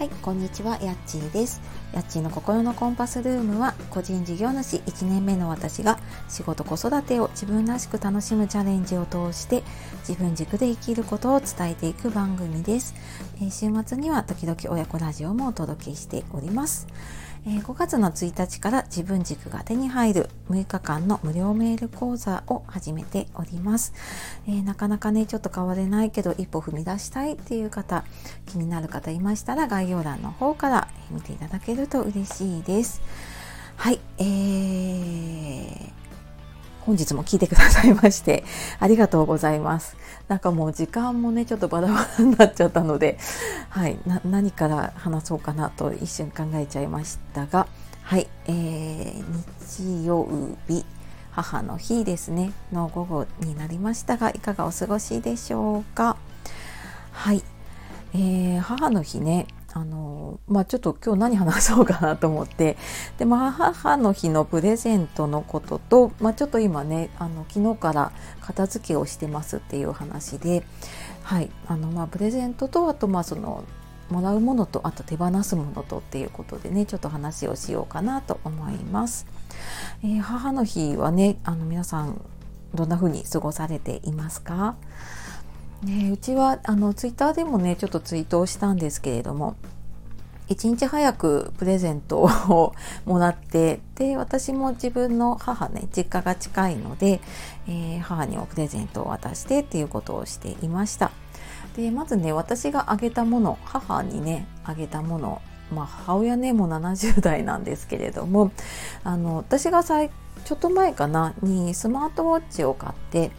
はい、こんにちは、やっちーです。やっちーの心のコンパスルームは、個人事業主1年目の私が仕事子育てを自分らしく楽しむチャレンジを通して、自分軸で生きることを伝えていく番組です。週末には時々親子ラジオもお届けしております。え5月の1日から自分軸が手に入る6日間の無料メール講座を始めております、えなかなかねちょっと変われないけど一歩踏み出したいっていう方気になる方いましたら概要欄の方から見ていただけると嬉しいです。はいえー本日も聞いてくださいましてありがとうございます。なんかもう時間もねちょっとバラバラになっちゃったので、はい、何から話そうかなと一瞬考えちゃいましたが、はい、えー、日曜日母の日ですねの午後になりましたがいかがお過ごしでしょうか。はい、えー母の日ねあのまあ、ちょっと今日何話そうかなと思って。で、まあ、母の日のプレゼントのことと、まあ、ちょっと今ねあの昨日から片付けをしてますっていう話で、はい。あのまあ、プレゼントとあとまあそのもらうものとあと手放すものとっていうことでねちょっと話をしようかなと思います。えー母の日はねあの皆さんどんな風に過ごされていますか？ね、うちはあのツイッターでもねちょっとツイートをしたんですけれども一日早くプレゼントをもらってで私も自分の母ね実家が近いので、えー母にもプレゼントを渡してっていうことをしていました。でまずね私があげたもの母にねあげたものまあ母親ねもう70代なんですけれどもあの私がさちょっと前かなにスマートウォッチを買って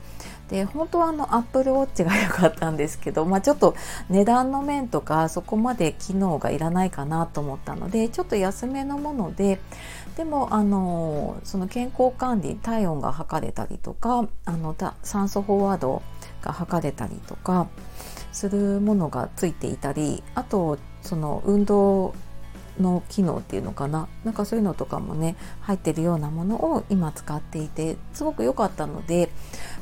で本当はあのアップルウォッチが良かったんですけど、まあ、ちょっと値段の面とかそこまで機能がいらないかなと思ったのでちょっと安めのものででもあのその健康管理体温が測れたりとかあの酸素飽和度が測れたりとかするものがついていたりあとその運動の機能っていうのかな。なんかそういうのとかもね入ってるようなものを今使っていてすごく良かったので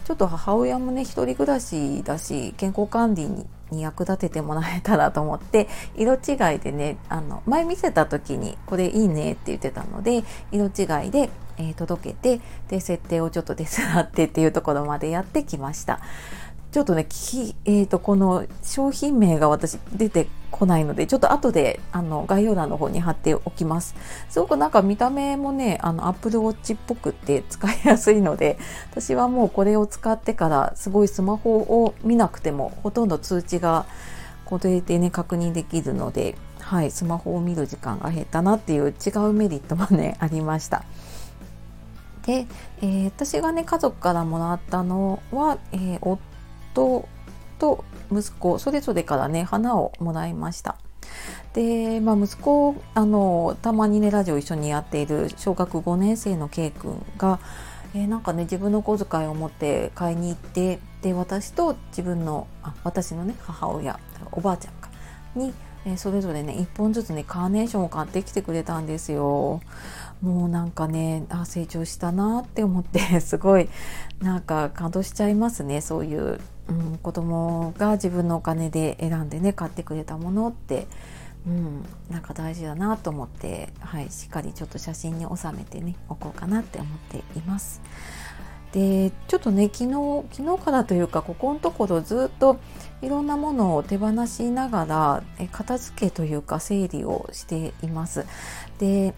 ちょっと母親もね一人暮らしだし健康管理にに役立ててもらえたらと思って色違いでねあの前見せた時にこれいいねって言ってたので色違いで、えー届けてで設定をちょっと手伝ってっていうところまでやってきました。ちょっとね、きえー、とこの商品名が私出てこないので、ちょっと後であの概要欄の方に貼っておきます。すごくなんか見た目もね、あの Apple Watch っぽくって使いやすいので、私はもうこれを使ってからすごいスマホを見なくてもほとんど通知がこれでね確認できるので、はい、スマホを見る時間が減ったなっていう違うメリットもね ありました。で、えー私がね家族からもらったのは、えー夫と息子それぞれからね花をもらいました。で、まあ、息子あのたまにねラジオ一緒にやっている小学5年生の K 君が、えーなんかね自分の小遣いを持って買いに行ってで私と自分のあ私のね母親おばあちゃんかに、えーそれぞれね1本ずつねカーネーションを買ってきてくれたんですよ。もうなんかねあ成長したなって思って すごいなんか感動しちゃいますねそういう、うん、子供が自分のお金で選んでね買ってくれたものって、うん、なんか大事だなと思って、はい、しっかりちょっと写真に収めてねおこうかなって思っています。でちょっとね昨日昨日からというかここのところずっといろんなものを手放しながらえ片付けというか整理をしています。で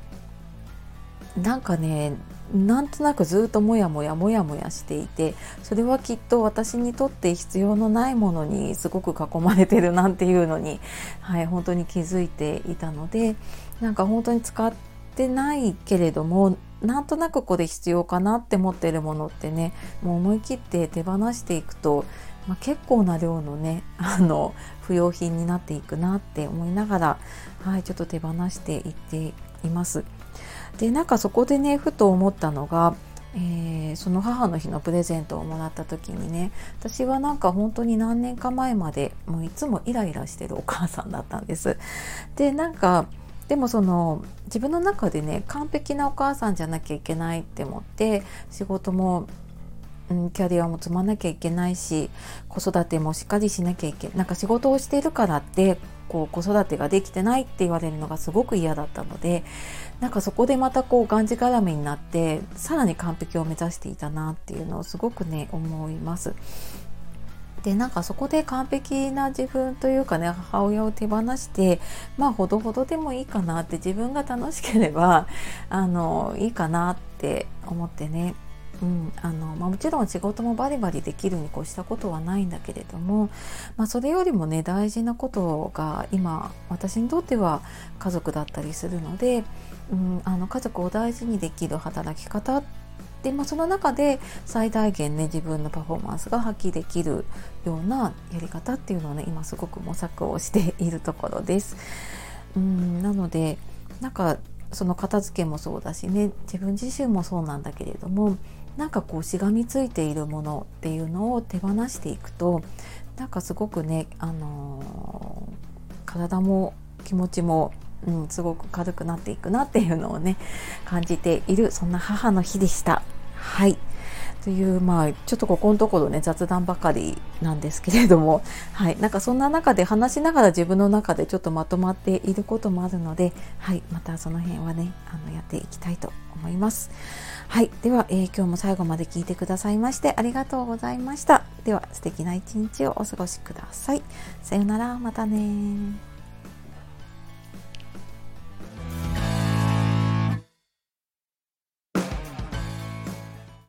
なんかねなんとなくずっともやもやもやもやしていてそれはきっと私にとって必要のないものにすごく囲まれてるなんていうのに、はい、本当に気づいていたのでなんか本当に使ってないけれどもなんとなくこれ必要かなって思ってるものってねもう思い切って手放していくと、まあ、結構な量のね あの不要品になっていくなって思いながら、はい、ちょっと手放していっています。でなんかそこでねふと思ったのが、えーその母の日のプレゼントをもらった時にね私はなんか本当に何年か前までもういつもイライラしてるお母さんだったんです。でなんかでもその自分の中でね完璧なお母さんじゃなきゃいけないって思って仕事もうん、キャリアも積まなきゃいけないし子育てもしっかりしなきゃいけないなんか仕事をしているからってこう子育てができてないって言われるのがすごく嫌だったのでなんかそこでまたこうがんじがらめになってさらに完璧を目指していたなっていうのをすごくね思います。でなんかそこで完璧な自分というかね母親を手放してまあほどほどでもいいかなって自分が楽しければ あのいいかなって思ってね。うんあのまあ、もちろん仕事もバリバリできるに越したことはないんだけれども、まあ、それよりもね大事なことが今私にとっては家族だったりするので、うん、あの家族を大事にできる働き方ってで、まあ、その中で最大限ね自分のパフォーマンスが発揮できるようなやり方っていうのをね今すごく模索をしているところです。うんなのでなんかその片付けもそうだしね自分自身もそうなんだけれどもなんかこうしがみついているものっていうのを手放していくとなんかすごくね、あのー、体も気持ちも、うん、すごく軽くなっていくなっていうのをね感じているそんな母の日でした。はい。というまあちょっとここのところね雑談ばかりなんですけれども。はい。なんかそんな中で話しながら自分の中でちょっとまとまっていることもあるのではい。またその辺はねあのやっていきたいと思います。はい。では、えー、今日も最後まで聞いてくださいましてありがとうございました。では素敵な一日をお過ごしください。さようなら。またね